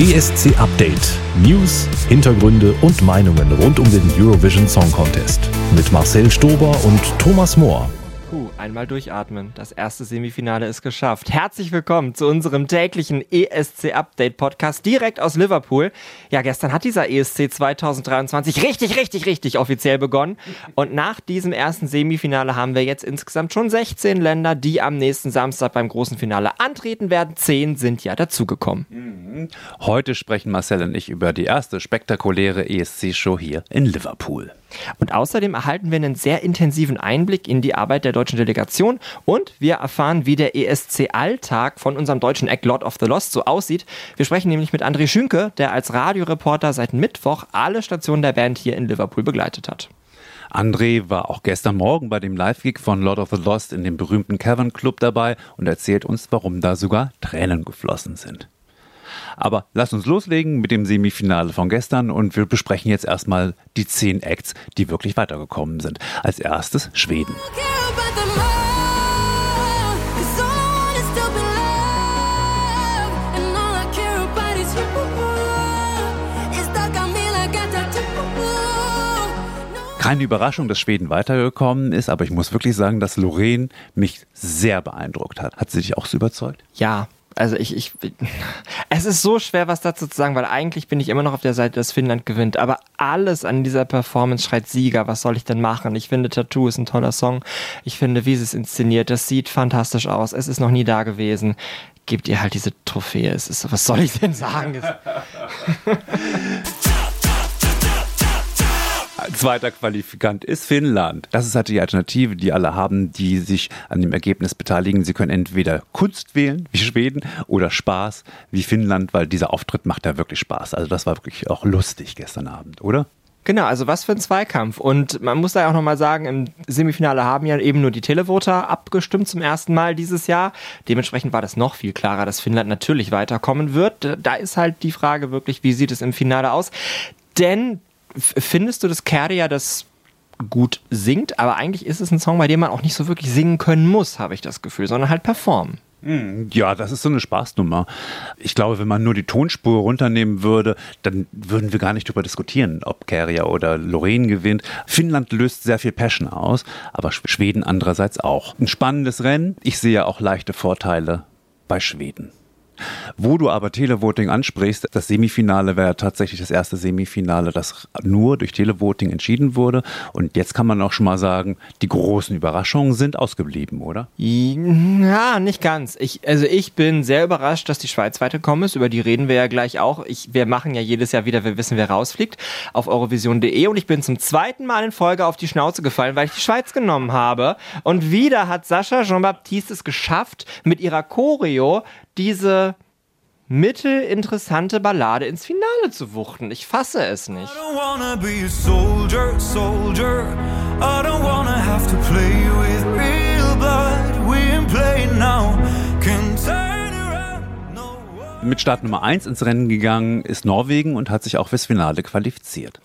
ESC Update. News, Hintergründe und Meinungen rund um den Eurovision Song Contest. Mit Marcel Stober und Thomas Mohr. Einmal durchatmen. Das erste Semifinale ist geschafft. Herzlich willkommen zu unserem täglichen ESC Update Podcast direkt aus Liverpool. Ja, gestern hat dieser ESC 2023 richtig, richtig, richtig offiziell begonnen. Und nach diesem ersten Semifinale haben wir jetzt insgesamt schon 16 Länder, die am nächsten Samstag beim großen Finale antreten werden. Zehn sind ja dazugekommen. Heute sprechen Marcel und ich über die erste spektakuläre ESC-Show hier in Liverpool. Und außerdem erhalten wir einen sehr intensiven Einblick in die Arbeit der deutschen Delegation und wir erfahren, wie der ESC-Alltag von unserem deutschen Act Lord of the Lost so aussieht. Wir sprechen nämlich mit André Schünke, der als Radioreporter seit Mittwoch alle Stationen der Band hier in Liverpool begleitet hat. André war auch gestern Morgen bei dem Live-Gig von Lord of the Lost in dem berühmten Cavern Club dabei und erzählt uns, warum da sogar Tränen geflossen sind. Aber lass uns loslegen mit dem Semifinale von gestern und wir besprechen jetzt erstmal die zehn Acts, die wirklich weitergekommen sind. Als erstes Schweden. Keine Überraschung, dass Schweden weitergekommen ist, aber ich muss wirklich sagen, dass Lorraine mich sehr beeindruckt hat. Hat sie dich auch so überzeugt? Ja, also ich, ich, es ist so schwer, was dazu zu sagen, weil eigentlich bin ich immer noch auf der Seite, dass Finnland gewinnt. Aber alles an dieser Performance schreit Sieger. Was soll ich denn machen? Ich finde Tattoo ist ein toller Song. Ich finde, wie sie es inszeniert, das sieht fantastisch aus. Es ist noch nie da gewesen. Gebt ihr halt diese Trophäe. Es ist, was soll ich denn sagen? Zweiter Qualifikant ist Finnland. Das ist halt die Alternative, die alle haben, die sich an dem Ergebnis beteiligen. Sie können entweder Kunst wählen, wie Schweden, oder Spaß, wie Finnland, weil dieser Auftritt macht ja wirklich Spaß. Also das war wirklich auch lustig gestern Abend, oder? Genau, also was für ein Zweikampf. Und man muss da ja auch nochmal sagen, im Semifinale haben ja eben nur die Televoter abgestimmt zum ersten Mal dieses Jahr. Dementsprechend war das noch viel klarer, dass Finnland natürlich weiterkommen wird. Da ist halt die Frage wirklich, wie sieht es im Finale aus? Denn findest du, dass Kerria das gut singt, aber eigentlich ist es ein Song, bei dem man auch nicht so wirklich singen können muss, habe ich das Gefühl, sondern halt performen. Hm, ja, das ist so eine Spaßnummer. Ich glaube, wenn man nur die Tonspur runternehmen würde, dann würden wir gar nicht darüber diskutieren, ob Keria oder Lorraine gewinnt. Finnland löst sehr viel Passion aus, aber Schweden andererseits auch. Ein spannendes Rennen. Ich sehe auch leichte Vorteile bei Schweden. Wo du aber Televoting ansprichst, das Semifinale wäre tatsächlich das erste Semifinale, das nur durch Televoting entschieden wurde. Und jetzt kann man auch schon mal sagen, die großen Überraschungen sind ausgeblieben, oder? Ja, nicht ganz. Ich, also ich bin sehr überrascht, dass die Schweiz weitergekommen ist. Über die reden wir ja gleich auch. Ich, wir machen ja jedes Jahr wieder, wir wissen, wer rausfliegt, auf eurovision.de. Und ich bin zum zweiten Mal in Folge auf die Schnauze gefallen, weil ich die Schweiz genommen habe. Und wieder hat Sascha Jean-Baptiste es geschafft, mit ihrer Choreo diese mittelinteressante Ballade ins Finale zu wuchten. Ich fasse es nicht. Soldier, soldier. Mit Start Nummer 1 ins Rennen gegangen ist Norwegen und hat sich auch fürs Finale qualifiziert.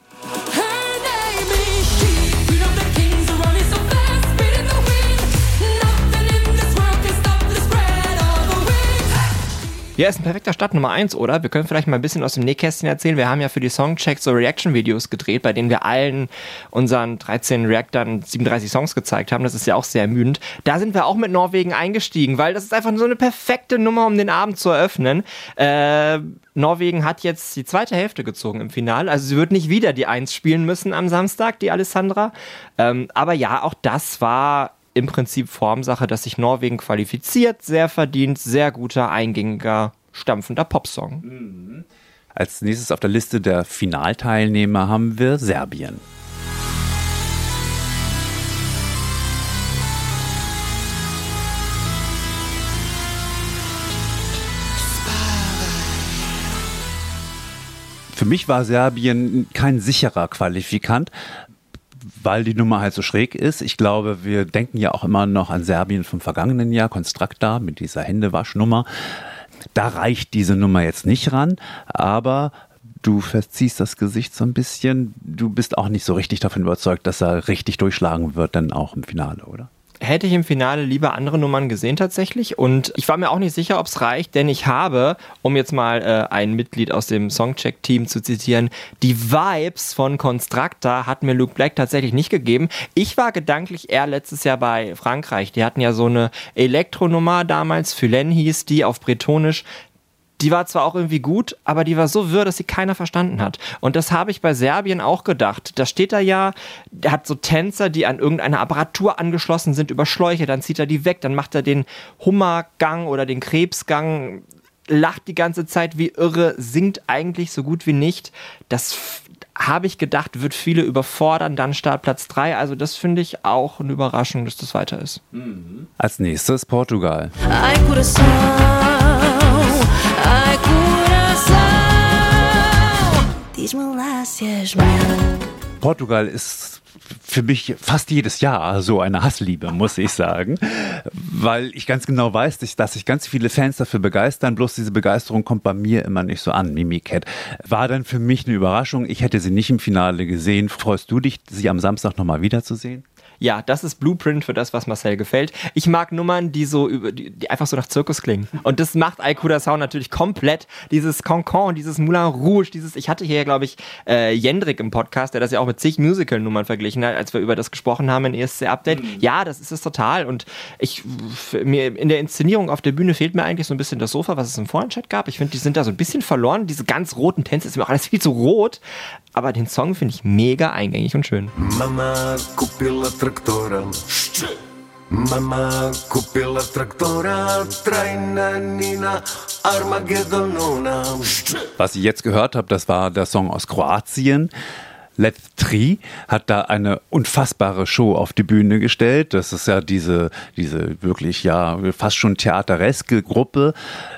Ja, ist ein perfekter Start Nummer 1, oder? Wir können vielleicht mal ein bisschen aus dem Nähkästchen erzählen. Wir haben ja für die Songchecks so Reaction-Videos gedreht, bei denen wir allen unseren 13 Reactern 37 Songs gezeigt haben. Das ist ja auch sehr ermüdend. Da sind wir auch mit Norwegen eingestiegen, weil das ist einfach so eine perfekte Nummer, um den Abend zu eröffnen. Äh, Norwegen hat jetzt die zweite Hälfte gezogen im Finale. Also sie wird nicht wieder die Eins spielen müssen am Samstag, die Alessandra. Ähm, aber ja, auch das war im Prinzip Formsache, dass sich Norwegen qualifiziert. Sehr verdient, sehr guter, eingängiger, stampfender Popsong. Mhm. Als nächstes auf der Liste der Finalteilnehmer haben wir Serbien. Für mich war Serbien kein sicherer Qualifikant, weil die Nummer halt so schräg ist. Ich glaube, wir denken ja auch immer noch an Serbien vom vergangenen Jahr, Konstrakta mit dieser Händewaschnummer. Da reicht diese Nummer jetzt nicht ran, aber du verziehst das Gesicht so ein bisschen. Du bist auch nicht so richtig davon überzeugt, dass er richtig durchschlagen wird, dann auch im Finale, oder? Hätte ich im Finale lieber andere Nummern gesehen tatsächlich. Und ich war mir auch nicht sicher, ob es reicht, denn ich habe, um jetzt mal äh, ein Mitglied aus dem Songcheck-Team zu zitieren, die Vibes von Constructa hat mir Luke Black tatsächlich nicht gegeben. Ich war gedanklich eher letztes Jahr bei Frankreich. Die hatten ja so eine Elektronummer damals, Phylen hieß die auf Bretonisch die war zwar auch irgendwie gut, aber die war so wirr, dass sie keiner verstanden hat. Und das habe ich bei Serbien auch gedacht. Da steht er ja, der hat so Tänzer, die an irgendeine Apparatur angeschlossen sind über Schläuche, dann zieht er die weg, dann macht er den Hummergang oder den Krebsgang, lacht die ganze Zeit wie irre, singt eigentlich so gut wie nicht. Das habe ich gedacht, wird viele überfordern, dann Startplatz 3. Also das finde ich auch eine Überraschung, dass das weiter ist. Mhm. Als nächstes Portugal. Coração, ai, coração, diz-me lá se és. Portugal ist für mich fast jedes Jahr so eine Hassliebe, muss ich sagen, weil ich ganz genau weiß, dass sich ganz viele Fans dafür begeistern, bloß diese Begeisterung kommt bei mir immer nicht so an. Mimi Cat war dann für mich eine Überraschung. Ich hätte sie nicht im Finale gesehen. Freust du dich, sie am Samstag nochmal wiederzusehen? Ja, das ist Blueprint für das, was Marcel gefällt. Ich mag Nummern, die so über, die, die einfach so nach Zirkus klingen. Und das macht Aikuda Sound natürlich komplett. Dieses Concon, dieses Moulin Rouge, dieses, ich hatte hier, glaube ich, äh, Jendrik im Podcast, der das ja auch mit zig Musical-Nummern verglichen hat, als wir über das gesprochen haben in ESC Update. Mhm. Ja, das ist es total. Und ich, mir, in der Inszenierung auf der Bühne fehlt mir eigentlich so ein bisschen das Sofa, was es im Vorentscheid gab. Ich finde, die sind da so ein bisschen verloren. Diese ganz roten Tänze ist mir auch alles viel zu rot. Aber den Song finde ich mega eingängig und schön. Mama kupila traktora. Mama kupila traktora, trajna Nina Armageddonona. Was ich jetzt gehört habe, das war der Song aus Kroatien. Let Tri hat da eine unfassbare Show auf die Bühne gestellt. Das ist ja diese, diese wirklich ja fast schon theatereske Gruppe.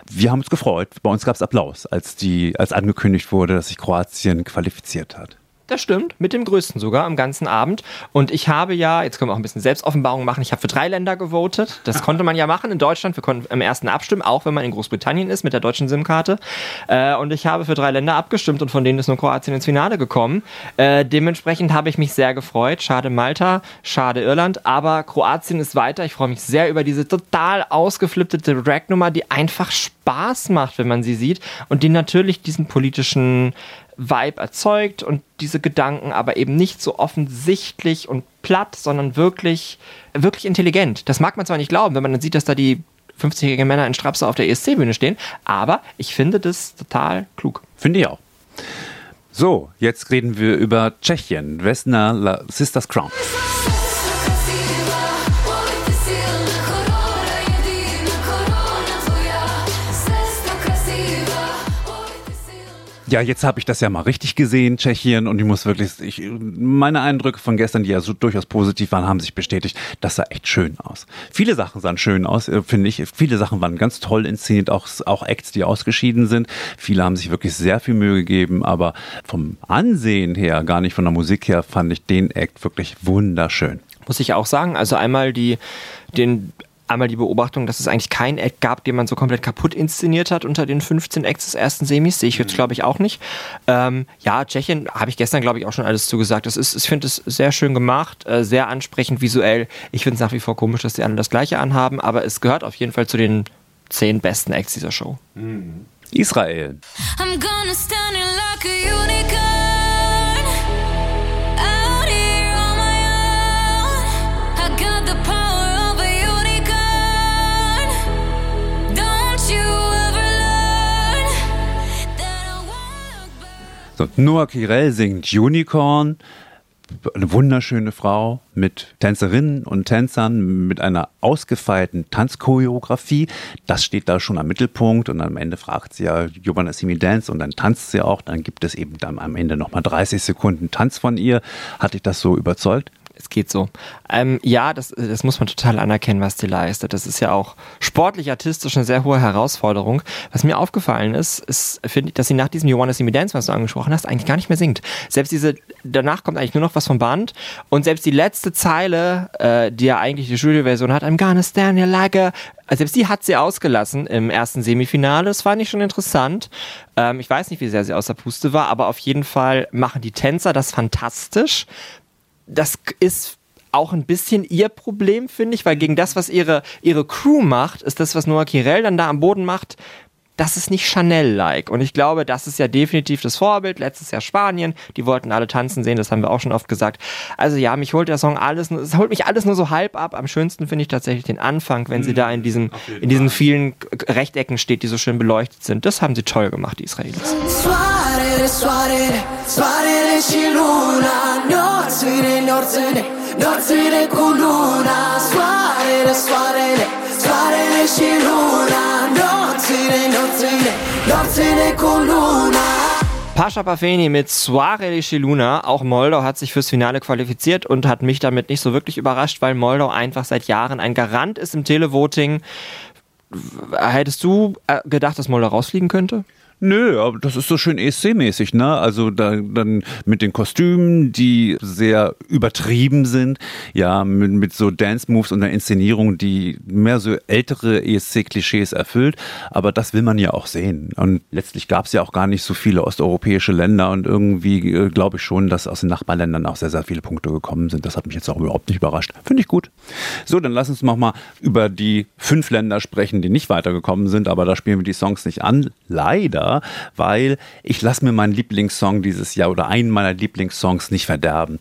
Wir haben uns gefreut. Bei uns gab es Applaus, als die, als angekündigt wurde, dass sich Kroatien qualifiziert hat. Das stimmt, mit dem größten sogar am ganzen Abend. Und ich habe ja, jetzt können wir auch ein bisschen Selbstoffenbarung machen, ich habe für drei Länder gewotet. Das konnte man ja machen in Deutschland. Wir konnten im ersten abstimmen, auch wenn man in Großbritannien ist mit der deutschen SIM-Karte. Äh, und ich habe für drei Länder abgestimmt und von denen ist nur Kroatien ins Finale gekommen. Äh, dementsprechend habe ich mich sehr gefreut. Schade Malta, schade Irland, aber Kroatien ist weiter. Ich freue mich sehr über diese total ausgeflippte Drag-Nummer, die einfach Spaß macht, wenn man sie sieht und die natürlich diesen politischen Vibe erzeugt und diese Gedanken aber eben nicht so offensichtlich und platt, sondern wirklich, wirklich intelligent. Das mag man zwar nicht glauben, wenn man dann sieht, dass da die 50-jährigen Männer in Strapse auf der ESC-Bühne stehen, aber ich finde das total klug. Finde ich auch. So, jetzt reden wir über Tschechien. Vesna La Sisters Crown. Ja, jetzt habe ich das ja mal richtig gesehen, Tschechien, und ich muss wirklich, ich, meine Eindrücke von gestern, die ja so durchaus positiv waren, haben sich bestätigt. Das sah echt schön aus. Viele Sachen sahen schön aus, äh, finde ich. Viele Sachen waren ganz toll inszeniert, auch, auch Acts, die ausgeschieden sind. Viele haben sich wirklich sehr viel Mühe gegeben, aber vom Ansehen her, gar nicht von der Musik her, fand ich den Act wirklich wunderschön. Muss ich auch sagen. Also einmal die, den einmal die Beobachtung, dass es eigentlich keinen Act gab, den man so komplett kaputt inszeniert hat unter den 15 Acts des ersten Semis. Sehe ich jetzt, mhm. glaube ich, auch nicht. Ähm, ja, Tschechien habe ich gestern, glaube ich, auch schon alles zugesagt. Das ist, ich finde es sehr schön gemacht, äh, sehr ansprechend visuell. Ich finde es nach wie vor komisch, dass die alle das Gleiche anhaben, aber es gehört auf jeden Fall zu den zehn besten Acts dieser Show. Mhm. Israel. I'm gonna stand like a unicorn. So, Noah Kirel singt Unicorn. Eine wunderschöne Frau mit Tänzerinnen und Tänzern, mit einer ausgefeilten Tanzchoreografie. Das steht da schon am Mittelpunkt und am Ende fragt sie ja Giovanna Simi Dance und dann tanzt sie auch. Dann gibt es eben dann am Ende nochmal 30 Sekunden Tanz von ihr. Hat dich das so überzeugt? Es geht so. Ähm, ja, das, das muss man total anerkennen, was die leistet. Das ist ja auch sportlich, artistisch eine sehr hohe Herausforderung. Was mir aufgefallen ist, ist, finde ich, dass sie nach diesem You Wanna See Me Dance, was du angesprochen hast, eigentlich gar nicht mehr singt. Selbst diese, danach kommt eigentlich nur noch was vom Band und selbst die letzte Zeile, äh, die ja eigentlich die Studio-Version hat, I'm gonna stand here like a selbst die hat sie ausgelassen im ersten Semifinale. Das fand ich schon interessant. Ähm, ich weiß nicht, wie sehr sie aus der Puste war, aber auf jeden Fall machen die Tänzer das fantastisch das ist auch ein bisschen ihr Problem, finde ich, weil gegen das, was ihre, ihre Crew macht, ist das, was Noah Kirel dann da am Boden macht, das ist nicht Chanel-like. Und ich glaube, das ist ja definitiv das Vorbild. Letztes Jahr Spanien, die wollten alle tanzen sehen, das haben wir auch schon oft gesagt. Also ja, mich holt der Song alles, es holt mich alles nur so halb ab. Am schönsten finde ich tatsächlich den Anfang, wenn sie da in diesen, in diesen vielen Rechtecken steht, die so schön beleuchtet sind. Das haben sie toll gemacht, die Israelis. Soarele, soarele, soarele și luna Nopțile, nopțile, nopțile cu luna Soarele, soarele, soarele Nopțile, nopțile, nopțile cu luna Pascha Pafeni mit Soare de Luna. Auch Moldau hat sich fürs Finale qualifiziert und hat mich damit nicht so wirklich überrascht, weil Moldau einfach seit Jahren ein Garant ist im Televoting. Hättest du äh, gedacht, dass Moldau rausfliegen könnte? Nö, aber das ist so schön ESC-mäßig, ne? Also da, dann mit den Kostümen, die sehr übertrieben sind, ja, mit, mit so Dance-Moves und einer Inszenierung, die mehr so ältere ESC-Klischees erfüllt. Aber das will man ja auch sehen. Und letztlich gab es ja auch gar nicht so viele osteuropäische Länder und irgendwie äh, glaube ich schon, dass aus den Nachbarländern auch sehr, sehr viele Punkte gekommen sind. Das hat mich jetzt auch überhaupt nicht überrascht. Finde ich gut. So, dann lass uns noch mal über die fünf Länder sprechen, die nicht weitergekommen sind, aber da spielen wir die Songs nicht an. Leider weil ich lasse mir meinen Lieblingssong dieses Jahr oder einen meiner Lieblingssongs nicht verderben.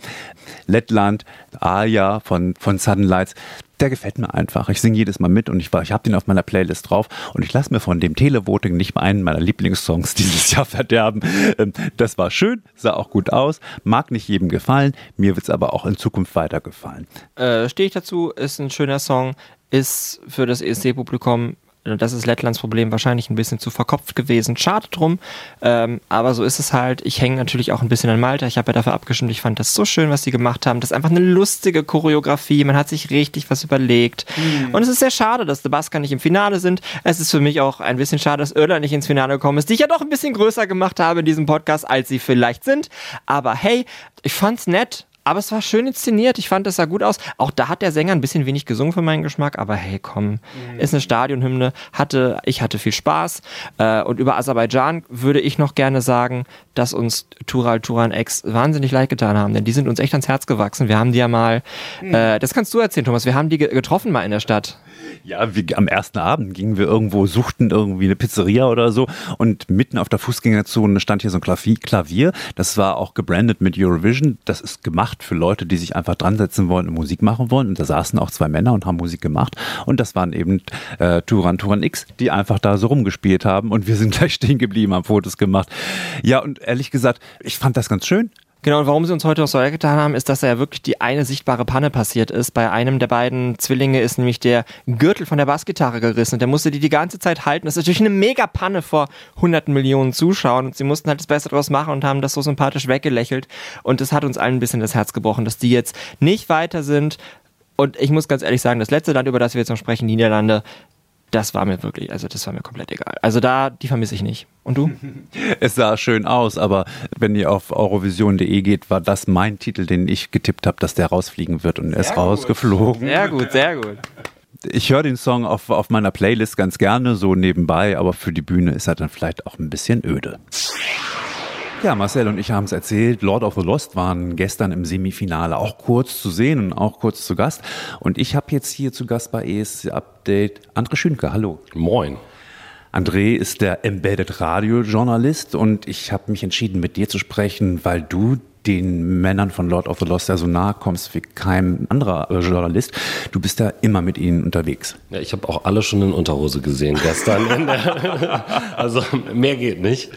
Lettland, Aja von, von Sudden Lights, der gefällt mir einfach. Ich singe jedes Mal mit und ich, ich habe den auf meiner Playlist drauf und ich lasse mir von dem Televoting nicht mal einen meiner Lieblingssongs dieses Jahr verderben. Ähm, Das war schön, sah auch gut aus, mag nicht jedem gefallen, mir wird es aber auch in Zukunft weiter gefallen. Äh, Stehe ich dazu, ist ein schöner Song, ist für das ESC-Publikum, das ist Lettlands Problem, wahrscheinlich ein bisschen zu verkopft gewesen. Schade drum, ähm, aber so ist es halt. Ich hänge natürlich auch ein bisschen an Malta. Ich habe ja dafür abgestimmt. Ich fand das so schön, was sie gemacht haben. Das ist einfach eine lustige Choreografie. Man hat sich richtig was überlegt. Und es ist sehr schade, dass die Basker nicht im Finale sind. Es ist für mich auch ein bisschen schade, dass Irland nicht ins Finale gekommen ist, die ich ja doch ein bisschen größer gemacht habe in diesem Podcast, als sie vielleicht sind. Aber hey, ich fand's nett. Aber es war schön inszeniert. Ich fand, es sah gut aus. Auch da hat der Sänger ein bisschen wenig gesungen für meinen Geschmack. Aber hey, komm, ist eine Stadionhymne. Hatte, ich hatte viel Spaß. Äh, und über Aserbaidschan würde ich noch gerne sagen, dass uns Tural Turan X wahnsinnig leid getan haben. Denn die sind uns echt ans Herz gewachsen. Wir haben die ja mal, äh, das kannst du erzählen, Thomas. Wir haben die ge- getroffen mal in der Stadt. Ja, wie, am ersten Abend gingen wir irgendwo, suchten irgendwie eine Pizzeria oder so und mitten auf der Fußgängerzone stand hier so ein. Klavier. Das war auch gebrandet mit Eurovision. Das ist gemacht für Leute, die sich einfach dran setzen wollen und Musik machen wollen. Und da saßen auch zwei Männer und haben Musik gemacht. Und das waren eben äh, Turan Turan X, die einfach da so rumgespielt haben. Und wir sind gleich stehen geblieben, haben Fotos gemacht. Ja, und ehrlich gesagt, ich fand das ganz schön. Genau, und warum sie uns heute auch so getan haben, ist, dass da ja wirklich die eine sichtbare Panne passiert ist. Bei einem der beiden Zwillinge ist nämlich der Gürtel von der Bassgitarre gerissen und der musste die die ganze Zeit halten. Das ist natürlich eine mega Panne vor hunderten Millionen Zuschauern und sie mussten halt das Beste draus machen und haben das so sympathisch weggelächelt. Und das hat uns allen ein bisschen das Herz gebrochen, dass die jetzt nicht weiter sind. Und ich muss ganz ehrlich sagen, das letzte Land, über das wir jetzt noch sprechen, die Niederlande, das war mir wirklich, also das war mir komplett egal. Also da, die vermisse ich nicht. Und du? Es sah schön aus, aber wenn ihr auf eurovision.de geht, war das mein Titel, den ich getippt habe, dass der rausfliegen wird und er ist rausgeflogen. Sehr gut, sehr gut. Ich höre den Song auf, auf meiner Playlist ganz gerne, so nebenbei, aber für die Bühne ist er dann vielleicht auch ein bisschen öde. Ja, Marcel und ich haben es erzählt. Lord of the Lost waren gestern im Semifinale auch kurz zu sehen und auch kurz zu Gast. Und ich habe jetzt hier zu Gast bei ESC Update André Schünke. Hallo. Moin. André ist der Embedded Radio Journalist und ich habe mich entschieden, mit dir zu sprechen, weil du den Männern von Lord of the Lost ja so nahe kommst wie kein anderer Journalist. Du bist ja immer mit ihnen unterwegs. Ja, ich habe auch alle schon in Unterhose gesehen gestern. Also mehr geht nicht.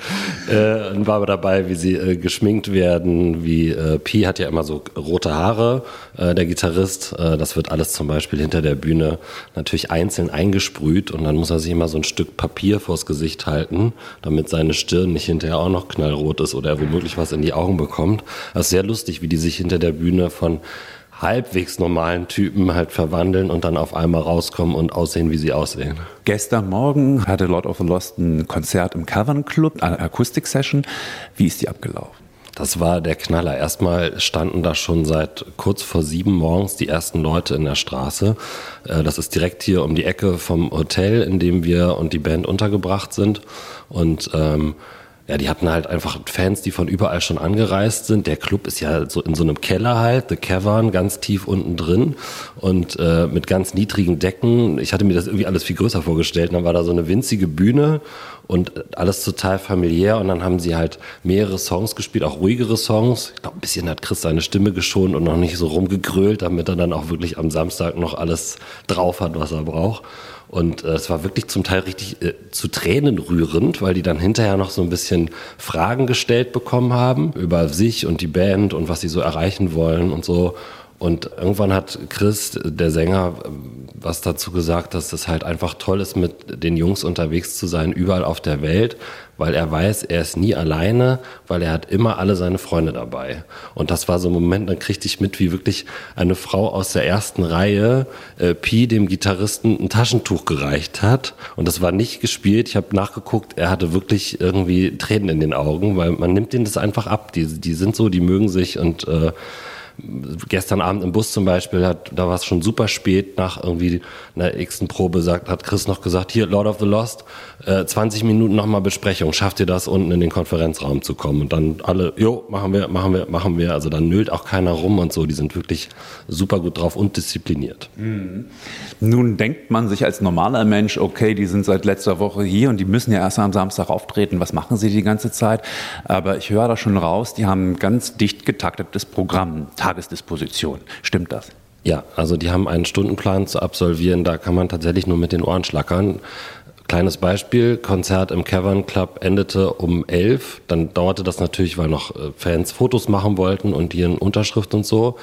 Äh, und war aber dabei, wie sie äh, geschminkt werden. Wie äh, Pi hat ja immer so rote Haare, äh, der Gitarrist. Äh, das wird alles zum Beispiel hinter der Bühne natürlich einzeln eingesprüht und dann muss er sich immer so ein Stück Papier vors Gesicht halten, damit seine Stirn nicht hinterher auch noch knallrot ist oder er womöglich was in die Augen bekommt. Das ist sehr lustig, wie die sich hinter der Bühne von halbwegs normalen Typen halt verwandeln und dann auf einmal rauskommen und aussehen, wie sie aussehen. Gestern Morgen hatte Lord of the Lost ein Konzert im Cavern Club, eine Akustik-Session. Wie ist die abgelaufen? Das war der Knaller. Erstmal standen da schon seit kurz vor sieben morgens die ersten Leute in der Straße. Äh, Das ist direkt hier um die Ecke vom Hotel, in dem wir und die Band untergebracht sind. Und ähm, ja, die hatten halt einfach Fans, die von überall schon angereist sind. Der Club ist ja so in so einem Keller halt, The Cavern, ganz tief unten drin und äh, mit ganz niedrigen Decken. Ich hatte mir das irgendwie alles viel größer vorgestellt. Dann war da so eine winzige Bühne und alles total familiär. Und dann haben sie halt mehrere Songs gespielt, auch ruhigere Songs. Ich glaube, ein bisschen hat Chris seine Stimme geschont und noch nicht so rumgegrölt, damit er dann auch wirklich am Samstag noch alles drauf hat, was er braucht. Und äh, es war wirklich zum Teil richtig äh, zu Tränen rührend, weil die dann hinterher noch so ein bisschen Fragen gestellt bekommen haben über sich und die Band und was sie so erreichen wollen und so. Und irgendwann hat Chris, der Sänger, was dazu gesagt, dass es halt einfach toll ist, mit den Jungs unterwegs zu sein, überall auf der Welt, weil er weiß, er ist nie alleine, weil er hat immer alle seine Freunde dabei. Und das war so ein Moment, dann kriegte ich mit, wie wirklich eine Frau aus der ersten Reihe äh, Pi dem Gitarristen ein Taschentuch gereicht hat. Und das war nicht gespielt. Ich habe nachgeguckt, er hatte wirklich irgendwie Tränen in den Augen, weil man nimmt ihnen das einfach ab. Die, die sind so, die mögen sich und äh, gestern Abend im Bus zum Beispiel, hat, da war es schon super spät, nach irgendwie einer x-ten Probe hat Chris noch gesagt, hier, Lord of the Lost, äh, 20 Minuten nochmal Besprechung, schafft ihr das, unten in den Konferenzraum zu kommen? Und dann alle, jo, machen wir, machen wir, machen wir. Also dann nölt auch keiner rum und so, die sind wirklich super gut drauf und diszipliniert. Mhm. Nun denkt man sich als normaler Mensch, okay, die sind seit letzter Woche hier und die müssen ja erst am Samstag auftreten, was machen sie die ganze Zeit? Aber ich höre da schon raus, die haben ein ganz dicht getaktetes Programm, Tagesdisposition. Stimmt das? Ja, also die haben einen Stundenplan zu absolvieren, da kann man tatsächlich nur mit den Ohren schlackern. Kleines Beispiel, Konzert im Cavern Club endete um elf. Dann dauerte das natürlich, weil noch äh, Fans Fotos machen wollten und ihren Unterschrift und so.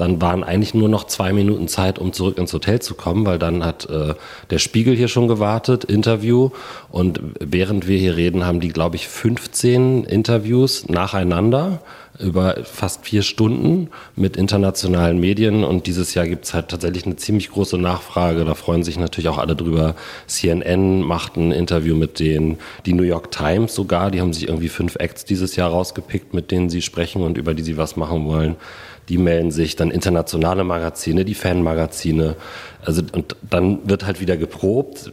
Dann waren eigentlich nur noch zwei Minuten Zeit, um zurück ins Hotel zu kommen, weil dann hat äh, der Spiegel hier schon gewartet, Interview. Und während wir hier reden, haben die, glaube ich, 15 Interviews nacheinander über fast vier Stunden mit internationalen Medien und dieses Jahr gibt es halt tatsächlich eine ziemlich große Nachfrage. Da freuen sich natürlich auch alle drüber. CNN macht ein Interview mit denen, die New York Times sogar, die haben sich irgendwie fünf Acts dieses Jahr rausgepickt, mit denen sie sprechen und über die sie was machen wollen die melden sich, dann internationale Magazine, die Fanmagazine. Also, und dann wird halt wieder geprobt.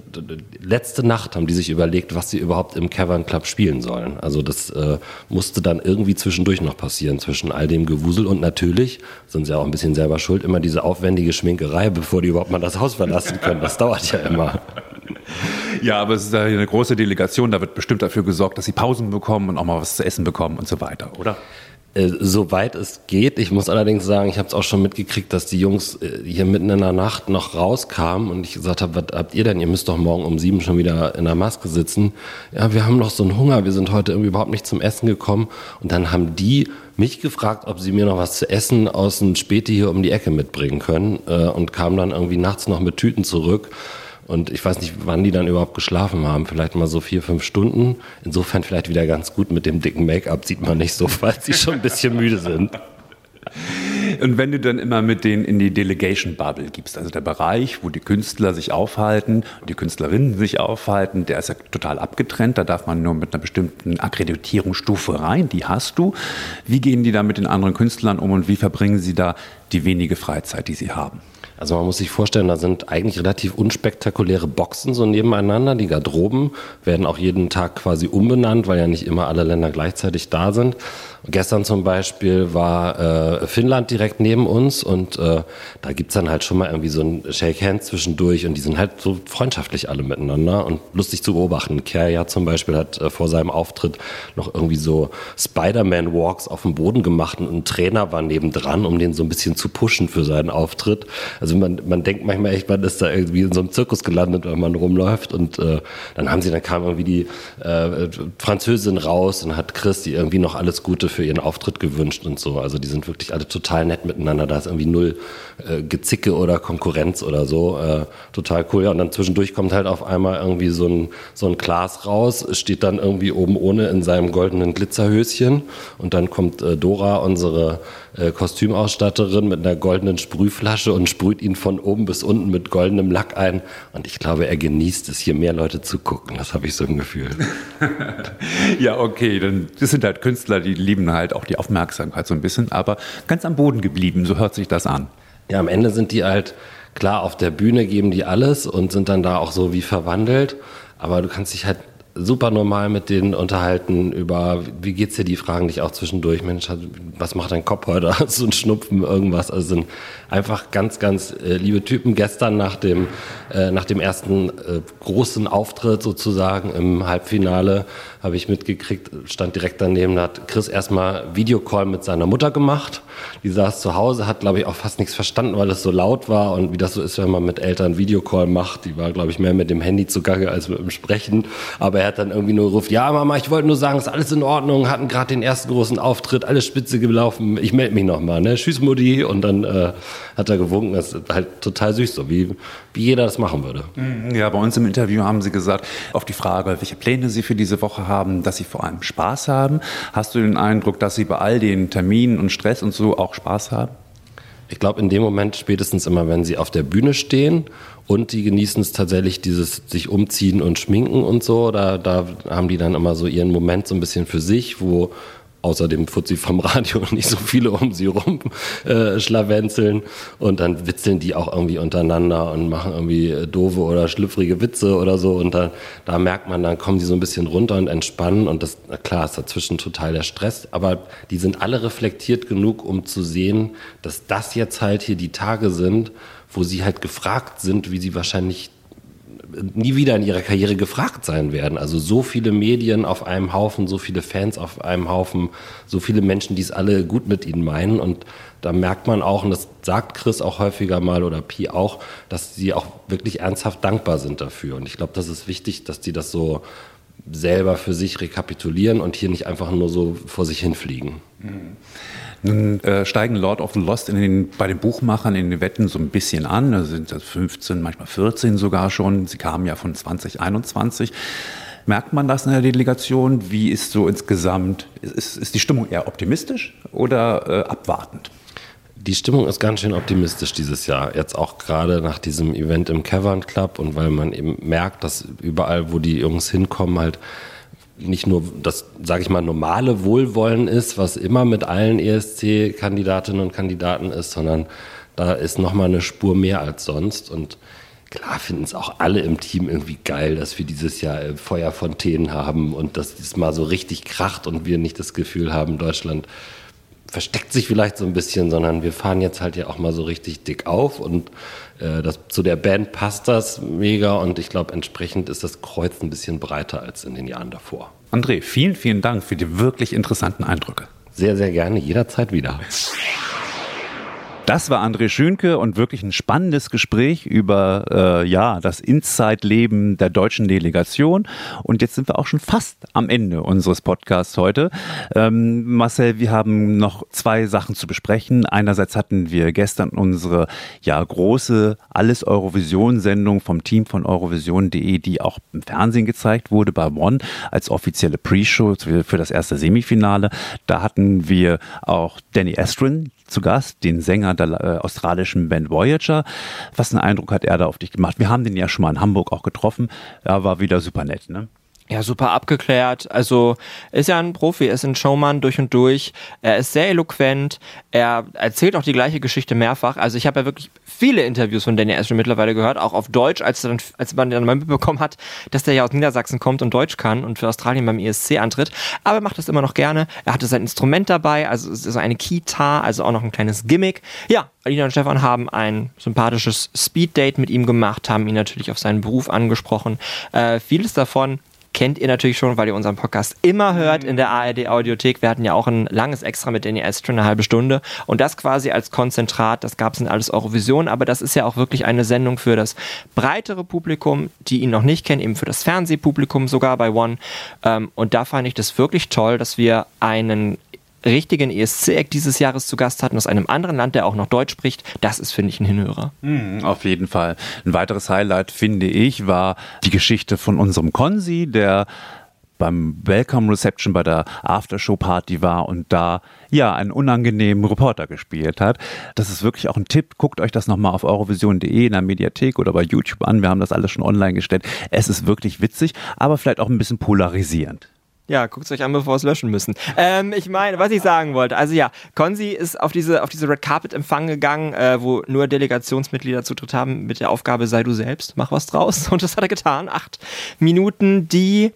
Letzte Nacht haben die sich überlegt, was sie überhaupt im Cavern Club spielen sollen. Also das äh, musste dann irgendwie zwischendurch noch passieren, zwischen all dem Gewusel und natürlich, sind sie auch ein bisschen selber schuld, immer diese aufwendige Schminkerei, bevor die überhaupt mal das Haus verlassen können. Das dauert ja immer. Ja, aber es ist eine große Delegation, da wird bestimmt dafür gesorgt, dass sie Pausen bekommen und auch mal was zu essen bekommen und so weiter, oder? Äh, soweit es geht. Ich muss allerdings sagen, ich habe es auch schon mitgekriegt, dass die Jungs äh, hier mitten in der Nacht noch rauskamen und ich gesagt habe, was habt ihr denn? Ihr müsst doch morgen um sieben schon wieder in der Maske sitzen. Ja, wir haben noch so einen Hunger, wir sind heute irgendwie überhaupt nicht zum Essen gekommen. Und dann haben die mich gefragt, ob sie mir noch was zu essen aus dem Späti hier um die Ecke mitbringen können äh, und kamen dann irgendwie nachts noch mit Tüten zurück. Und ich weiß nicht, wann die dann überhaupt geschlafen haben. Vielleicht mal so vier, fünf Stunden. Insofern vielleicht wieder ganz gut mit dem dicken Make-up. Sieht man nicht so, falls sie schon ein bisschen müde sind. Und wenn du dann immer mit denen in die Delegation Bubble gibst, also der Bereich, wo die Künstler sich aufhalten, die Künstlerinnen sich aufhalten, der ist ja total abgetrennt. Da darf man nur mit einer bestimmten Akkreditierungsstufe rein. Die hast du. Wie gehen die da mit den anderen Künstlern um und wie verbringen sie da die wenige Freizeit, die sie haben? Also man muss sich vorstellen, da sind eigentlich relativ unspektakuläre Boxen so nebeneinander. Die Garderoben werden auch jeden Tag quasi umbenannt, weil ja nicht immer alle Länder gleichzeitig da sind. Gestern zum Beispiel war äh, Finnland direkt neben uns und äh, da gibt's dann halt schon mal irgendwie so ein Shake Hands zwischendurch und die sind halt so freundschaftlich alle miteinander und lustig zu beobachten. Kerja zum Beispiel hat äh, vor seinem Auftritt noch irgendwie so Spider-Man-Walks auf dem Boden gemacht und ein Trainer war nebendran, um den so ein bisschen zu pushen für seinen Auftritt. Also man, man denkt manchmal echt, man ist da irgendwie in so einem Zirkus gelandet, wenn man rumläuft und äh, dann haben sie, dann kam irgendwie die äh, Französin raus und hat Chris die irgendwie noch alles Gute für ihren Auftritt gewünscht und so. Also die sind wirklich alle total nett miteinander. Da ist irgendwie null äh, Gezicke oder Konkurrenz oder so. Äh, total cool. Ja, und dann zwischendurch kommt halt auf einmal irgendwie so ein, so ein Glas raus, steht dann irgendwie oben ohne in seinem goldenen Glitzerhöschen. Und dann kommt äh, Dora, unsere äh, Kostümausstatterin, mit einer goldenen Sprühflasche und sprüht ihn von oben bis unten mit goldenem Lack ein. Und ich glaube, er genießt es, hier mehr Leute zu gucken. Das habe ich so ein Gefühl. ja, okay. Dann, das sind halt Künstler, die lieben halt auch die Aufmerksamkeit so ein bisschen, aber ganz am Boden geblieben, so hört sich das an. Ja, am Ende sind die halt, klar, auf der Bühne geben die alles und sind dann da auch so wie verwandelt, aber du kannst dich halt super normal mit denen unterhalten über, wie geht's dir, die fragen dich auch zwischendurch, Mensch, was macht dein Kopf heute? Du einen Schnupfen, irgendwas? Also sind einfach ganz, ganz äh, liebe Typen. Gestern nach dem, äh, nach dem ersten äh, großen Auftritt sozusagen im Halbfinale habe ich mitgekriegt, stand direkt daneben, da hat Chris erstmal Videocall mit seiner Mutter gemacht. Die saß zu Hause, hat, glaube ich, auch fast nichts verstanden, weil es so laut war und wie das so ist, wenn man mit Eltern Videocall macht. Die war, glaube ich, mehr mit dem Handy zugange als mit dem Sprechen. Aber er hat dann irgendwie nur gerufen, ja Mama, ich wollte nur sagen, ist alles in Ordnung, hatten gerade den ersten großen Auftritt, alles spitze gelaufen, ich melde mich nochmal, ne? Tschüss Mutti. Und dann äh, hat er gewunken, das ist halt total süß, so wie, wie jeder das machen würde. Ja, bei uns im Interview haben Sie gesagt, auf die Frage, welche Pläne Sie für diese Woche haben, dass Sie vor allem Spaß haben. Hast du den Eindruck, dass Sie bei all den Terminen und Stress und so auch Spaß haben? Ich glaube, in dem Moment spätestens immer, wenn sie auf der Bühne stehen und die genießen es tatsächlich, dieses sich umziehen und schminken und so, da, da haben die dann immer so ihren Moment so ein bisschen für sich, wo außer dem Fuzzi vom Radio nicht so viele um sie rum äh, schlawenzeln. Und dann witzeln die auch irgendwie untereinander und machen irgendwie äh, doofe oder schlüpfrige Witze oder so. Und dann, da merkt man, dann kommen die so ein bisschen runter und entspannen. Und das, klar, ist dazwischen total der Stress, aber die sind alle reflektiert genug, um zu sehen, dass das jetzt halt hier die Tage sind, wo sie halt gefragt sind, wie sie wahrscheinlich nie wieder in ihrer Karriere gefragt sein werden. Also so viele Medien auf einem Haufen, so viele Fans auf einem Haufen, so viele Menschen, die es alle gut mit ihnen meinen. Und da merkt man auch, und das sagt Chris auch häufiger mal oder Pi auch, dass sie auch wirklich ernsthaft dankbar sind dafür. Und ich glaube, das ist wichtig, dass die das so selber für sich rekapitulieren und hier nicht einfach nur so vor sich hinfliegen. Mhm. Nun äh, steigen Lord of the Lost den, bei den Buchmachern in den Wetten so ein bisschen an. Da sind das 15, manchmal 14 sogar schon. Sie kamen ja von 2021. Merkt man das in der Delegation? Wie ist so insgesamt, ist, ist die Stimmung eher optimistisch oder äh, abwartend? Die Stimmung ist ganz schön optimistisch dieses Jahr. Jetzt auch gerade nach diesem Event im Cavern Club und weil man eben merkt, dass überall, wo die Jungs hinkommen, halt nicht nur das, sage ich mal, normale Wohlwollen ist, was immer mit allen ESC-Kandidatinnen und Kandidaten ist, sondern da ist noch mal eine Spur mehr als sonst. Und klar finden es auch alle im Team irgendwie geil, dass wir dieses Jahr äh, Feuerfontänen haben und dass es mal so richtig kracht und wir nicht das Gefühl haben, Deutschland versteckt sich vielleicht so ein bisschen, sondern wir fahren jetzt halt ja auch mal so richtig dick auf und äh, das, zu der Band passt das mega und ich glaube, entsprechend ist das Kreuz ein bisschen breiter als in den Jahren davor. André, vielen, vielen Dank für die wirklich interessanten Eindrücke. Sehr, sehr gerne, jederzeit wieder. Das war André Schönke und wirklich ein spannendes Gespräch über äh, ja, das Inside-Leben der deutschen Delegation. Und jetzt sind wir auch schon fast am Ende unseres Podcasts heute. Ähm, Marcel, wir haben noch zwei Sachen zu besprechen. Einerseits hatten wir gestern unsere ja, große Alles Eurovision-Sendung vom Team von Eurovision.de, die auch im Fernsehen gezeigt wurde bei One als offizielle Pre-Show für das erste Semifinale. Da hatten wir auch Danny Estrin, zu Gast, den Sänger der äh, australischen Band Voyager. Was einen Eindruck hat er da auf dich gemacht? Wir haben den ja schon mal in Hamburg auch getroffen. Er war wieder super nett, ne? Ja, super abgeklärt. Also ist ja ein Profi, ist ein Showman durch und durch. Er ist sehr eloquent. Er erzählt auch die gleiche Geschichte mehrfach. Also ich habe ja wirklich viele Interviews von Danny Ashton mittlerweile gehört, auch auf Deutsch, als, dann, als man dann mal mitbekommen hat, dass der ja aus Niedersachsen kommt und Deutsch kann und für Australien beim ESC antritt. Aber er macht das immer noch gerne. Er hatte sein Instrument dabei, also es ist eine Kita, also auch noch ein kleines Gimmick. Ja, Alina und Stefan haben ein sympathisches Speed-Date mit ihm gemacht, haben ihn natürlich auf seinen Beruf angesprochen. Äh, vieles davon kennt ihr natürlich schon, weil ihr unseren Podcast immer hört in der ARD Audiothek. Wir hatten ja auch ein langes Extra mit Danny Astro, eine halbe Stunde. Und das quasi als Konzentrat, das gab es in alles Eurovision, aber das ist ja auch wirklich eine Sendung für das breitere Publikum, die ihn noch nicht kennen, eben für das Fernsehpublikum sogar bei One. Ähm, und da fand ich das wirklich toll, dass wir einen richtigen ESC-Act dieses Jahres zu Gast hatten, aus einem anderen Land, der auch noch Deutsch spricht, das ist, finde ich, ein Hinhörer. Mhm, auf jeden Fall. Ein weiteres Highlight, finde ich, war die Geschichte von unserem Konsi, der beim Welcome Reception bei der Aftershow Party war und da ja einen unangenehmen Reporter gespielt hat. Das ist wirklich auch ein Tipp. Guckt euch das nochmal auf eurovision.de in der Mediathek oder bei YouTube an. Wir haben das alles schon online gestellt. Es ist wirklich witzig, aber vielleicht auch ein bisschen polarisierend. Ja, guckt es euch an, bevor wir es löschen müssen. Ähm, ich meine, was ich sagen wollte, also ja, Konzi ist auf diese, auf diese Red Carpet Empfang gegangen, äh, wo nur Delegationsmitglieder Zutritt haben mit der Aufgabe, sei du selbst, mach was draus. Und das hat er getan. Acht Minuten, die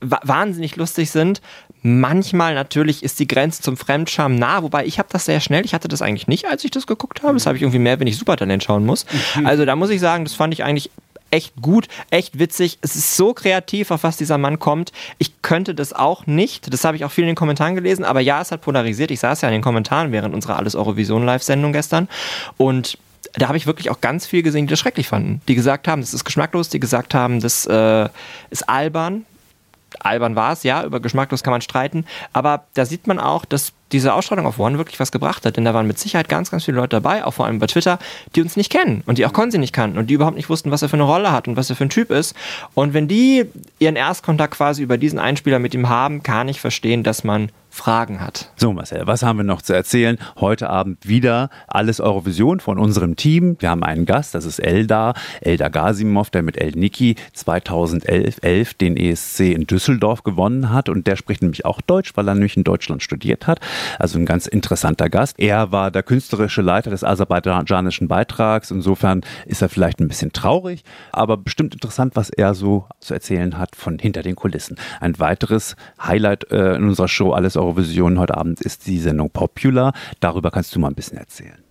wahnsinnig lustig sind. Manchmal natürlich ist die Grenze zum Fremdscham nah, wobei ich habe das sehr schnell. Ich hatte das eigentlich nicht, als ich das geguckt habe. Das habe ich irgendwie mehr, wenn ich Supertalent schauen muss. Mhm. Also da muss ich sagen, das fand ich eigentlich echt gut, echt witzig. Es ist so kreativ, auf was dieser Mann kommt. Ich könnte das auch nicht. Das habe ich auch viel in den Kommentaren gelesen. Aber ja, es hat polarisiert. Ich saß ja in den Kommentaren während unserer Alles Eurovision Live-Sendung gestern. Und da habe ich wirklich auch ganz viel gesehen, die das schrecklich fanden. Die gesagt haben, das ist geschmacklos, die gesagt haben, das äh, ist albern. Albern war es, ja, über geschmacklos kann man streiten. Aber da sieht man auch, dass diese Ausstrahlung auf One wirklich was gebracht hat. Denn da waren mit Sicherheit ganz, ganz viele Leute dabei, auch vor allem bei Twitter, die uns nicht kennen und die auch Konzi nicht kannten und die überhaupt nicht wussten, was er für eine Rolle hat und was er für ein Typ ist. Und wenn die ihren Erstkontakt quasi über diesen Einspieler mit ihm haben, kann ich verstehen, dass man Fragen hat. So, Marcel, was haben wir noch zu erzählen? Heute Abend wieder alles Eurovision von unserem Team. Wir haben einen Gast, das ist Eldar, Eldar Gasimov, der mit El Niki 2011 den ESC in Düsseldorf gewonnen hat. Und der spricht nämlich auch Deutsch, weil er nämlich in Deutschland studiert hat. Also ein ganz interessanter Gast. Er war der künstlerische Leiter des aserbaidschanischen Beitrags. Insofern ist er vielleicht ein bisschen traurig, aber bestimmt interessant, was er so zu erzählen hat von hinter den Kulissen. Ein weiteres Highlight äh, in unserer Show Alles Eurovision heute Abend ist die Sendung Popular. Darüber kannst du mal ein bisschen erzählen.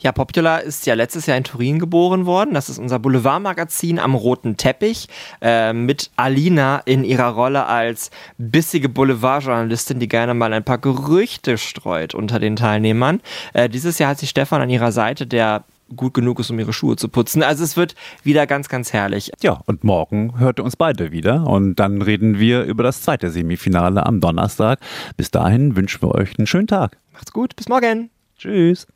Ja, Popular ist ja letztes Jahr in Turin geboren worden. Das ist unser Boulevardmagazin am roten Teppich äh, mit Alina in ihrer Rolle als bissige Boulevardjournalistin, die gerne mal ein paar Gerüchte streut unter den Teilnehmern. Äh, dieses Jahr hat sie Stefan an ihrer Seite, der gut genug ist, um ihre Schuhe zu putzen. Also es wird wieder ganz, ganz herrlich. Ja, und morgen hört ihr uns beide wieder und dann reden wir über das zweite Semifinale am Donnerstag. Bis dahin wünschen wir euch einen schönen Tag. Macht's gut, bis morgen. Tschüss.